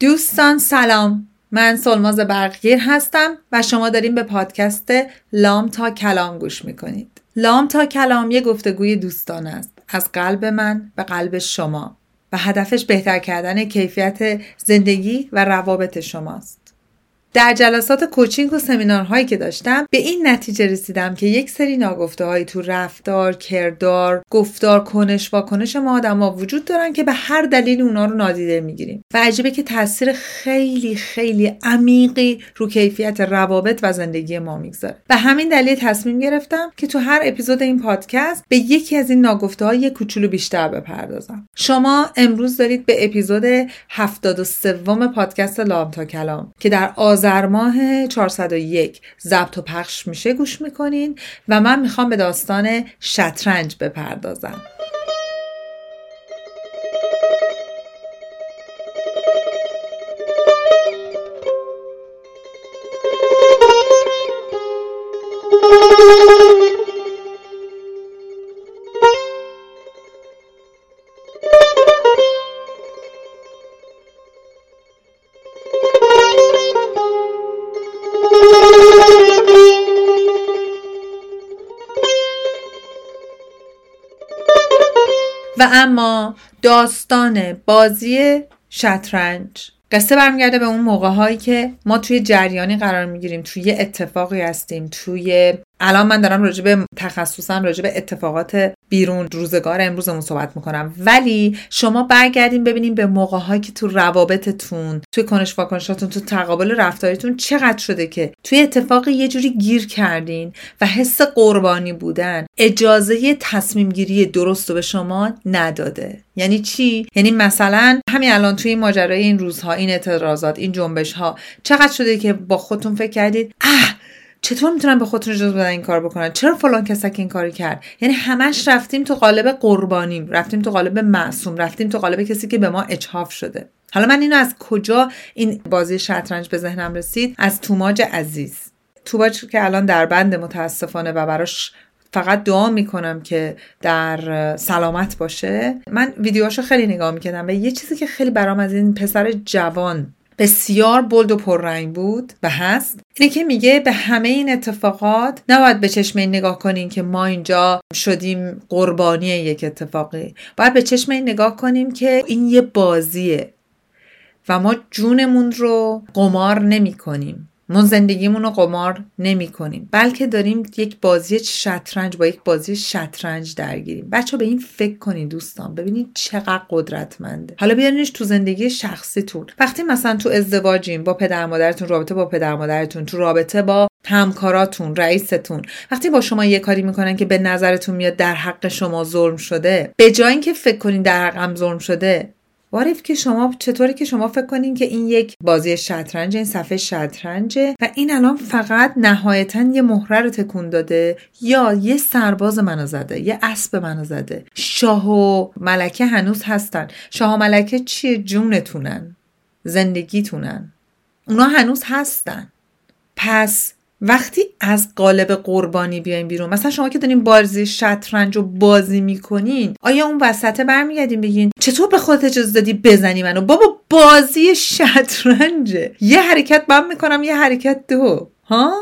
دوستان سلام. من سلماز برقگیر هستم و شما داریم به پادکست لام تا کلام گوش می‌کنید. لام تا کلام یه گفتگوی دوستان است. از قلب من به قلب شما. و هدفش بهتر کردن کیفیت زندگی و روابط شماست. در جلسات کوچینگ و سمینارهایی که داشتم به این نتیجه رسیدم که یک سری ناگفته هایی تو رفتار، کردار، گفتار، کنش واکنش ما آدما وجود دارن که به هر دلیل اونا رو نادیده می‌گیریم. و عجیبه که تاثیر خیلی خیلی عمیقی رو کیفیت روابط و زندگی ما می‌گذاره. به همین دلیل تصمیم گرفتم که تو هر اپیزود این پادکست به یکی از این ناگفته های کوچولو بیشتر بپردازم. شما امروز دارید به اپیزود 73 پادکست لام تا کلام که در آز آذر ماه 401 ضبط و پخش میشه گوش می‌کنین و من می‌خوام به داستان شطرنج بپردازم. و اما داستان بازی شطرنج. قصه برمیگرده به اون موقع هایی که ما توی جریانی قرار می‌گیریم توی اتفاقی هستیم توی الان من دارم راجع به به اتفاقات بیرون روزگار امروزمون صحبت می‌کنم. ولی شما برگردین ببینیم به موقع هایی که تو روابطتون توی کنش واکنشاتون تو تقابل رفتاریتون چقدر شده که توی اتفاق یه جوری گیر کردین و حس قربانی بودن اجازه تصمیم گیری درست رو به شما نداده. یعنی چی؟ یعنی مثلا همین الان توی ماجرای این روزها این اعتراضات این جنبش ها چقدر شده که با خودتون فکر کردید اه چطور می‌تونن به خودتون اجازه بدن این کار بکنن؟ چرا فلان کسک این کاری کرد؟ یعنی همش رفتیم تو قالب قربانیم رفتیم تو قالب معصوم رفتیم تو قالب کسی که به ما اجهاف شده. حالا من اینو از کجا این بازی شطرنج به ذهنم رسید؟ از توماج عزیز. توماج که الان در بند متاسفانه و براش فقط دعا می‌کنم که در سلامت باشه. من ویدیوهاشو خیلی نگاه می‌کردم و یه چیزی که خیلی برام از این پسر جوان بسیار بلد و پررنگ بود و هست. اینه که میگه به همه این اتفاقات نباید به چشم این نگاه کنیم که ما اینجا شدیم قربانی یک اتفاقی. باید به چشم این نگاه کنیم که این یه بازیه و ما جونمون رو قمار نمی کنیم. ما زندگیمون رو قمار نمی کنیم. بلکه داریم یک بازی شطرنج با یک بازی شطرنج درگیریم. بچه به این فکر کنید دوستان. ببینید چقدر قدرتمنده. حالا بیارینش تو زندگی شخصیتون. وقتی مثلا تو ازدواجیم با پدر مادرتون رابطه با پدر مادرتون تو رابطه با همکاراتون رئیستون. وقتی با شما یه کاری می‌کنن که به نظرتون میاد در حق شما ظلم شده به جای اینکه فکر کنین در حقم ظلم شده واریف که شما چطوری که شما فکر کنین که این یک بازی شطرنج این صفحه شطرنجه و این الان فقط نهایتا یه مهره رو تکون داده یا یه سرباز منو زده یه اسب منو زده. شاه و ملکه هنوز هستن. شاه و ملکه چیه؟ جونتونن. زندگیتونن. اونا هنوز هستن. پس وقتی از قالب قربانی بیاین بیرون مثلا شما که دارین بازی شطرنج رو بازی می‌کنین آیا اون وسطه برمیگردین بگین چطور به خودت اجازه دادی بزنی منو؟ بابا بازی شطرنجه. یه حرکت من می‌کنم یه حرکت دو ها؟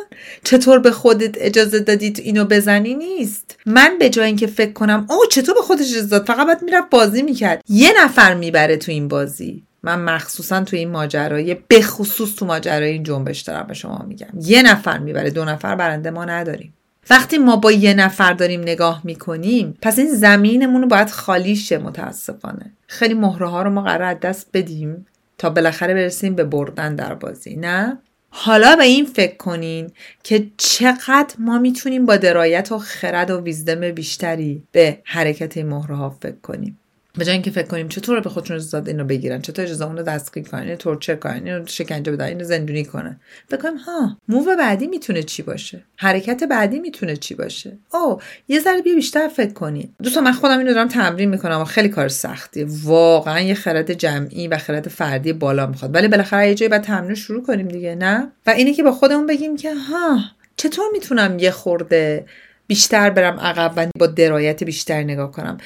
چطور به خودت اجازه دادید اینو بزنی نیست. من به جای اینکه فکر کنم او چطور به خودت اجازه داد؟ فقط باید می‌رفت بازی می‌کرد. یه نفر می‌بره تو این بازی. من مخصوصا تو این ماجرای به خصوص تو ماجرای این جنبش دارم به شما میگم. یه نفر می‌بره دو نفر برنده ما نداریم. وقتی ما با یه نفر داریم نگاه می‌کنیم پس این زمینمون رو باید خالی شه متاسفانه. خیلی مهره ها رو ما قرار دست بدیم تا بالاخره برسیم به بردن در بازی نه؟ حالا به این فکر کنین که چقدر ما می‌تونیم با درایت و خرد و ویزدم بیشتری به حرکت مهره ها فکر کنیم. به جای اینکه فکر کنیم چطور به خودشون اجازه داد اینو بگیرن چطور اجازه اون رو دستگیر کنن اینو تورچر کنن اینو شکنجه بدن اینو زندونی کنن. فکر کنیم ها موو بعدی می‌تونه چی باشه؟ حرکت بعدی می‌تونه چی باشه؟ او یه ذره بیا بیشتر فکر کنیم. دوستان من خودم اینو دارم تمرین می‌کنم و خیلی کار سختیه واقعا یه خرد جمعی و خرد فردی بالا می‌خواد. ولی بالاخره یه جایی بعد تمرین شروع کنیم دیگه نه؟ و اینه که با خودمون بگیم که ها چطور می‌تونم یه خورده بیشتر برم عقب و با درایت بیشتر نگاه کنم.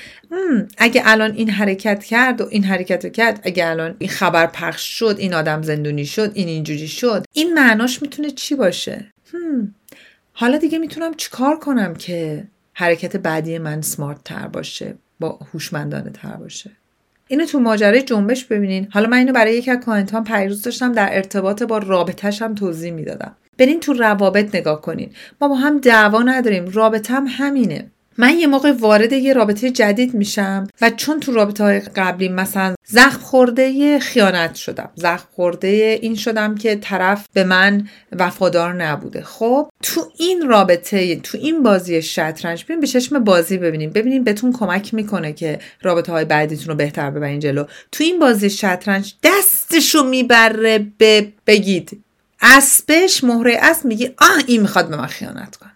اگه الان این حرکت کرد و این حرکت رو کرد اگه الان این خبر پخش شد این آدم زندونی شد این اینجوری شد این معناش می‌تونه چی باشه؟ حالا دیگه می‌تونم چیکار کنم که حرکت بعدی من سمارت تر باشه با هوشمندانه تر باشه؟ اینو تو ماجرای جنبش ببینین. حالا من اینو برای یکی از کامنت پیروز داشتم در ارتباط با رابطهش هم توضیح می‌دادم. برین تو روابط نگاه کنین. ما با هم دعوا نداریم رابطه هم همینه. من یه موقع وارد یه رابطه جدید میشم و چون تو رابطه های قبلی مثلا زخم خورده خیانت شدم. زخم خورده این شدم که طرف به من وفادار نبوده. خب تو این رابطه تو این بازی شطرنج ببین به چشم بازی ببینیم. ببینیم بهتون کمک می‌کنه که رابطه های بعدیتون رو بهتر ببرین جلو. تو این بازی شطرنج دستشو می‌بره به بگید. اسبش مهره اسب میگه آه این می‌خواد به من خیانت کنه.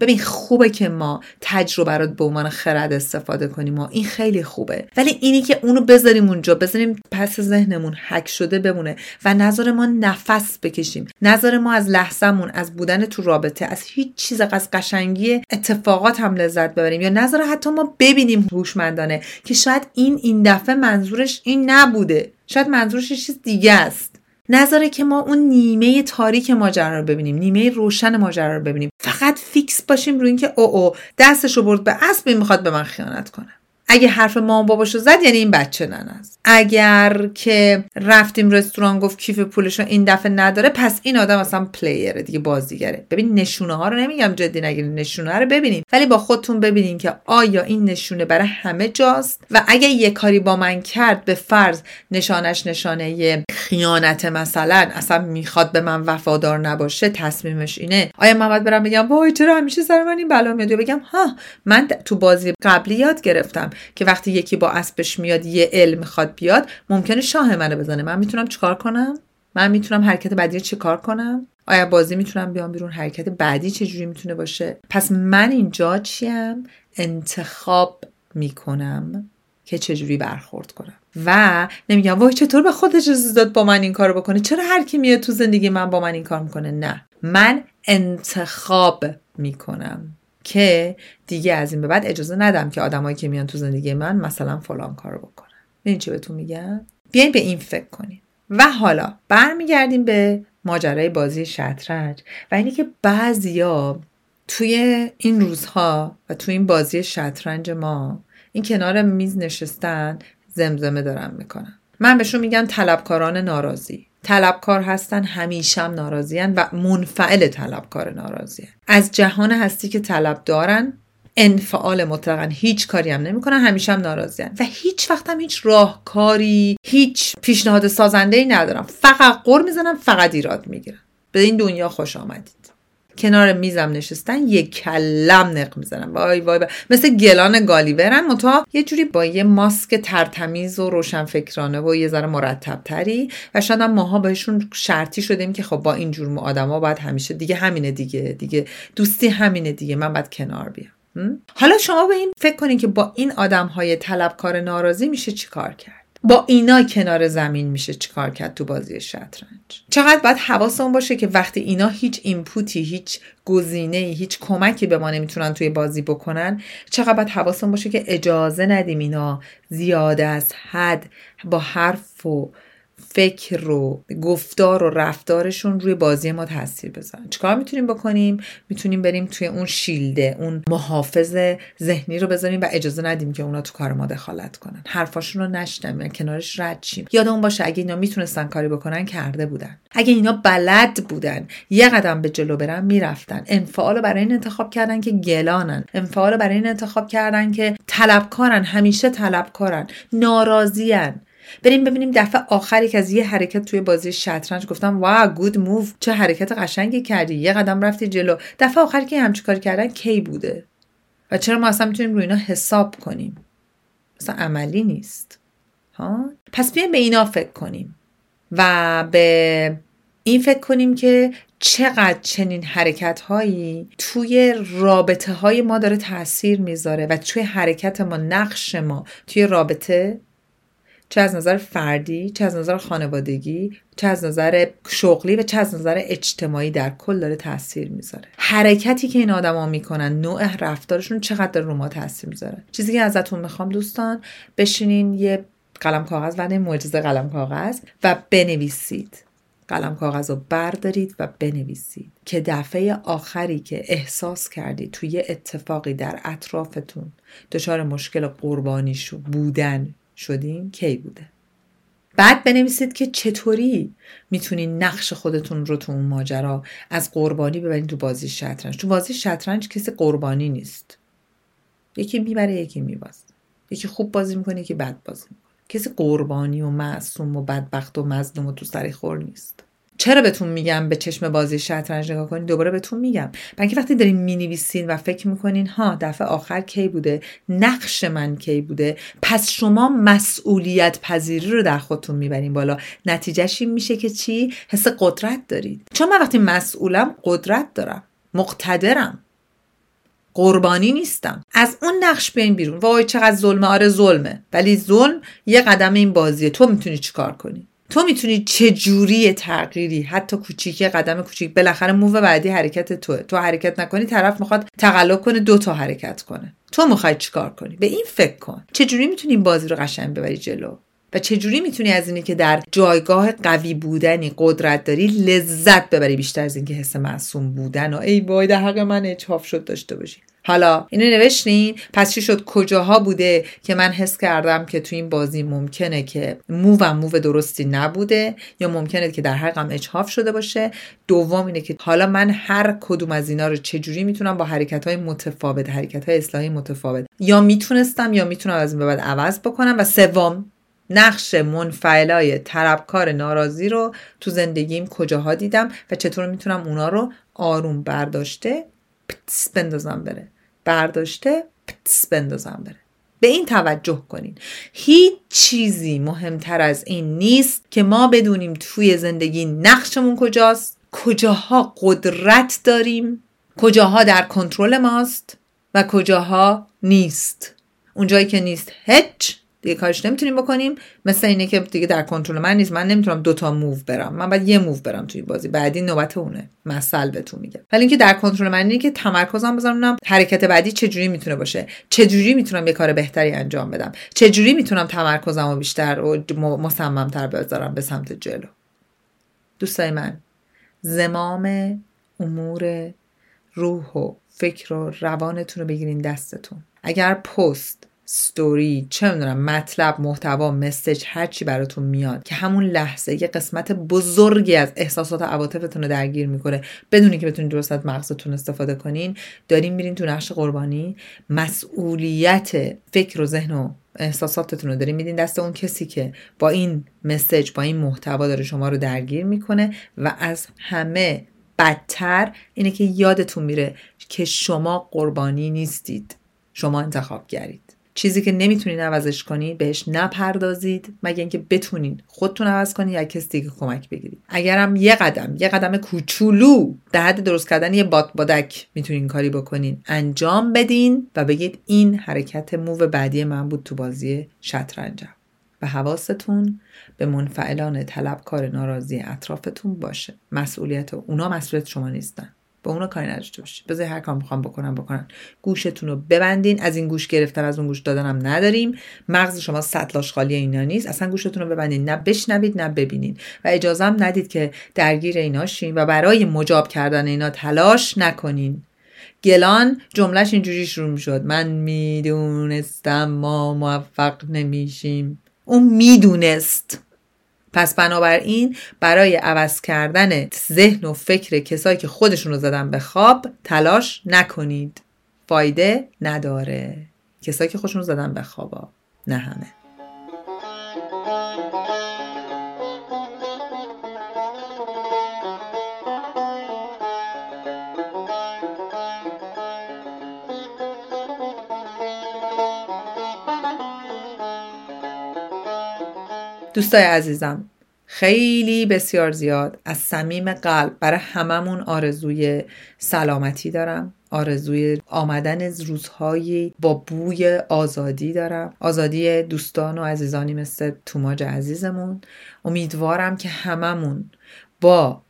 ببین خوبه که ما تجربه رو به عنوان خرد استفاده کنیم و این خیلی خوبه. ولی اینی که اونو بذاریم اونجا بذاریم پس ذهنمون حک شده بمونه و نظر ما نفس بکشیم. نظر ما از لحظهمون از بودن تو رابطه از هیچ چیز از قشنگی اتفاقات هم لذت ببریم. یا نظر حتی ما ببینیم هوشمندانه که شاید این این دفعه منظورش این نبوده. شاید منظورش چیز دیگه است. نظره که ما اون نیمه تاریک ماجرا رو ببینیم نیمه روشن ماجرا رو ببینیم. فقط فیکس باشیم روی اینکه او او دستش رو برد به اسب می‌خواد به من خیانت کنه. اگه حرف مامان باباشو زد یعنی این بچه نن است. اگر که رفتیم رستوران گفت کیف پولش این دفعه نداره پس این آدم اصلا پلیره دیگه بازیگره. ببین نشونه ها رو نمیگم جدی نگیرین نشونه رو ببینین. ولی با خودتون ببینین که آیا این نشونه برای همه جاست؟ و اگه یه کاری با من کرد به فرض نشانش نشانه یه خیانت مثلا اصلا می‌خواد به من وفادار نباشه تصمیمش اینه. آیا من باید برم بگم وای چرا همیشه سر من این بلا میاد؟ بگم ها من تو بازی قبلی یاد گرفتم. که وقتی یکی با اسبش میاد یه علم می‌خواد بیاد ممکنه شاه منو بزنه. من می‌تونم چیکار کنم؟ من می‌تونم حرکت بعدی رو چیکار کنم؟ آیا بازی می‌تونم بیام بیرون؟ حرکت بعدی چجوری می‌تونه باشه؟ پس من اینجا چیم؟ انتخاب می‌کنم که چجوری برخورد کنم. و نمیگم وای چطور به خودش اجازه داد با من این کارو بکنه؟ چرا هر کی میاد تو زندگی من با من این کار می‌کنه؟ نه. من انتخاب می‌کنم. که دیگه از این به بعد اجازه ندم که آدمایی که میان تو زندگی من مثلا فلان کارو بکنن. این چی بهتون میگم؟ بیاین به این فکر کنیم. و حالا برمیگردیم به ماجرای بازی شطرنج و اینی که بعضیا توی این روزها و توی این بازی شطرنج ما این کنار میز نشستن زمزمه دارن می‌کنن. من بهشون میگم طلبکاران ناراضی. طلبکار هستن همیشه هم ناراضیان و منفعل طلبکار ناراضیان از جهان هستی که طلب دارن انفعال مطلقا هیچ کاری هم نمی‌کنن همیشه هم ناراضیان و هیچ وقت هم هیچ راهکاری هیچ پیشنهاد سازنده ای ندارم فقط قر می‌زنم فقط ایراد می‌گیرم به این دنیا خوش آمدید. کنار میزم نشستن یه کلم نق می‌زنن وای وای, مثل گلان گالیورن. متا یه جوری با یه ماسک ترتمیز و روشنفکرانه و یه ذره مرتب تری و شاید ماها بهشون شرطی شدیم که خب با این جور آدما باید همیشه دیگه همینه دیگه. دیگه دوستی همینه دیگه. من باید کنار بیام. حالا شما به این فکر کنین که با این آدم های طلبکار ناراضی میشه چیکار کرد؟ با اینا کنار زمین میشه چیکار کرد تو بازی شطرنج. چقدر باید حواسمون باشه که وقتی اینا هیچ اینپوتی هیچ گزینه هیچ کمکی به ما نمی‌تونن توی بازی بکنن چقدر باید حواسمون باشه که اجازه ندیم اینا زیاده از حد با حرف و فکر رو گفتار و رفتارشون روی بازی ما تاثیر بذارن. چیکار می‌تونیم بکنیم؟ می‌تونیم بریم توی اون شیلده اون محافظ ذهنی رو بذاریم و اجازه ندیم که اونا تو کار ما دخالت کنن. حرفاشون رو نشنویم کنارش رد شیم. یادمون باشه اگه اینا می‌تونستن کاری بکنن کرده بودن. اگه اینا بلد بودن یه قدم به جلو برن می‌رفتن. انفعال برای این انتخاب کردن که گلانن. انفعال برای این انتخاب کردن که طلبکارن همیشه طلبکارن. ناراضیان بریم ببینیم دفعه آخری که از یه حرکت توی بازی شطرنج. گفتم وا گود موو چه حرکت قشنگی کردی. یه قدم رفتی جلو. دفعه آخری که همچی کار کردن کی بوده؟ و چرا ما اصلا می‌تونیم روی اینا حساب کنیم؟ اصلا عملی نیست. ها؟ پس بیایم به اینا فکر کنیم. و به این فکر کنیم که چقدر چنین حرکت هایی توی رابطه های ما داره تاثیر می‌ذاره و توی حرکت ما نقش ما توی رابطه چه از نظر فردی چه از نظر خانوادگی چه از نظر شغلی و چه از نظر اجتماعی در کل داره تاثیر می‌ذاره. حرکتی که این آدما می‌کنن نوع رفتارشون چقدر رو ما تاثیر می‌ذاره؟ چیزی که ازتون می‌خوام دوستان بشینین یه قلم کاغذ و معجزه قلم کاغذ و بنویسید. قلم کاغذ رو بردارید و بنویسید که دفعه آخری که احساس کردید توی اتفاقی در اطرافتون دچار مشکل قربانی شو بودن شدین کی بوده؟ بعد بنویسید که چطوری می‌تونین نقش خودتون رو تو اون ماجرا از قربانی ببرین تو بازی شطرنج. تو بازی شطرنج کسی قربانی نیست. یکی می‌بره یکی میبازه. یکی خوب بازی می‌کنه یکی بد بازی می‌کنه. کسی قربانی و معصوم و بدبخت و مظلوم و تو سری خور نیست. چرا بهتون میگم به چشم بازی شطرنج نگاه کنین دوباره بهتون میگم. بلکه وقتی دارین می‌نویسین و فکر می‌کنین ها دفعه آخر کی بوده؟ نقش من کی بوده؟ پس شما مسئولیت پذیری رو در خودتون می‌برین بالا. نتیجهش این میشه که چی؟ حس قدرت دارید. چون من وقتی مسئولم قدرت دارم. مقتدرم. قربانی نیستم. از اون نقش بیاین بیرون. وای چقدر ظلمه. آره ظلمه. ولی ظلم یه قدم این بازیه. تو می‌تونی چیکار کنی؟ تو می‌تونی چه جوری تغییری حتی کوچیکی قدم کوچیک بالاخره موو بعدی حرکت توه. تو حرکت نکنی طرف می‌خواد تقلب کنه دو تا حرکت کنه. تو می‌خوای چیکار کنی؟ به این فکر کن. چه جوری می‌تونی بازی رو قشنگ ببری جلو؟ و چجوری می‌تونی از اینی که در جایگاه قوی بودنی قدرت داری لذت ببری بیشتر از اینکه حس معصوم بودن و ای وای در حق من اچاف شد داشته باشی. حالا اینو نوشتین؟ پس چی شد؟ کجاها بوده که من حس کردم که تو این بازی ممکنه که مو و موو درستی نبوده یا ممکنه که در حقم اجحاف شده باشه؟ دوم اینه که حالا من هر کدوم از اینا رو چجوری می‌تونم با حرکت های متفاوت حرکت های اصلاحی متفاوت یا می‌تونستم یا می‌تونم از این به بعد عوض بکنم؟ و سوم نقش منفعلای طربکار ناراضی رو تو زندگیم کجاها دیدم و چطور می‌تونم اونا رو آروم برداشته پتس بندازم بره. برداشته پتس بندازم بره. به این توجه کنین. هیچ چیزی مهمتر از این نیست که ما بدونیم توی زندگی نقشمون کجاست کجاها قدرت داریم کجاها در کنترل ماست و کجاها نیست. اونجایی که نیست هیچ دیگه کارش نمی‌تونیم بکنیم. مثل اینه که دیگه در کنترل من نیست. من نمی‌تونم دوتا موو برم. من باید یه موو برم توی بازی. بعدی نوبت اونه. مثل بهتون میگم ولی اینکه در کنترل من اینه که تمرکزم بذارم حرکت بعدی چجوری می‌تونه باشه. چجوری می‌تونم یه کار بهتری انجام بدم. چجوری می‌تونم تمرکزم رو بیشتر و مصممتر بذارم به سمت جلو. دوستای من زمام امور روح و فکر و روانتون رو بگیرین دستتون. اگر پست ستوری چه می‌دونم مطلب محتوا مسج هرچی براتون میاد که همون لحظه یه قسمت بزرگی از احساسات و عواطفتون رو درگیر می‌کنه. بدونی که بتونید درست از مغزتون استفاده کنین. دارین میرین تو نقش قربانی. مسئولیت فکر و ذهن و احساساتتون رو دارین میدین دست اون کسی که با این مسج با این محتوا داره شما رو درگیر می‌کنه و از همه بدتر اینه که یادتون میره که شما قربانی نیستید. شما انتخاب گرید چیزی که نمی‌تونین عوضش کنید بهش نپردازید مگه اینکه بتونین خودتون عوض کنید یا کسی دیگه کمک بگیرید. اگرم یه قدم یه قدم کوچولو در حد درست کردن یه باد بادک می‌تونین کاری بکنین. انجام بدین و بگید این حرکت موو بعدی من بود تو بازی شطرنجم. و حواستون به منفعلان طلبکار ناراضی اطرافتون باشه. مسئولیت اونا مسئولیت شما نیستن. با اونا کاری نداشته باشید بذار هر کار می‌خوام بکنم بکنن گوشتون رو ببندین از این گوش گرفتن از اون گوش دادنم نداریم. مغز شما سطلاش خالی اینا نیست. اصلا گوشتون رو ببندین نه بشنوید نه ببینین. و اجازه ندید که درگیر اینا شین و برای مجاب کردن اینا تلاش نکنین. گلان جملهش اینجوری شروع می‌شد. من می‌دونستم ما موفق نمیشیم. اون می‌دونست. پس بنابراین برای عوض کردن ذهن و فکر کسایی که خودشون رو زدن به خواب تلاش نکنید. فایده نداره. کسایی که خودشون رو زدن به خوابا نه همه. دوستای عزیزم خیلی بسیار زیاد از صمیم قلب برای هممون آرزوی سلامتی دارم. آرزوی آمدن روزهایی با بوی آزادی دارم. آزادی دوستان و عزیزانی مثل توماج عزیزمون. امیدوارم که هممون با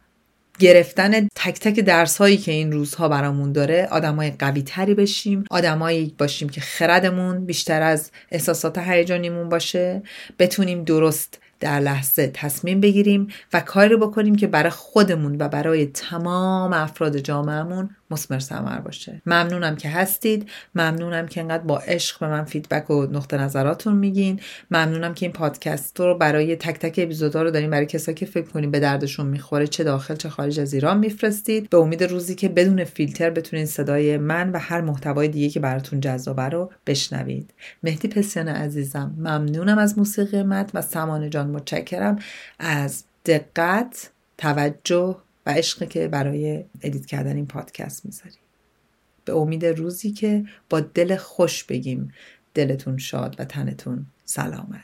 گرفتن تک تک درس هایی که این روزها برامون داره آدمای قوی تری بشیم آدمایی باشیم که خردمون بیشتر از احساسات هیجانیمون باشه بتونیم درست در لحظه تصمیم بگیریم و کاری رو بکنیم که برای خودمون و برای تمام افراد جامعهمون مسمر ثمر باشه. ممنونم که هستید. ممنونم که انقدر با عشق به من فیدبک و نقطه نظراتون میگین. ممنونم که این پادکست رو برای تک تک اپیزودا رو داریم برای کسایی که فکر کنیم به دردشون می‌خوره چه داخل چه خارج از ایران میفرستید. به امید روزی که بدون فیلتر بتونین صدای من و هر محتوای دیگه که براتون جذابه رو بشنوید. مهدی پسیان عزیزم ممنونم از موسیقی مت و سمانه جان متشکرم. از دقت توجه و عشقی که برای ادیت کردن این پادکست می‌ذاری به امید روزی که با دل خوش بگیم دلتون شاد و تنتون سلامت.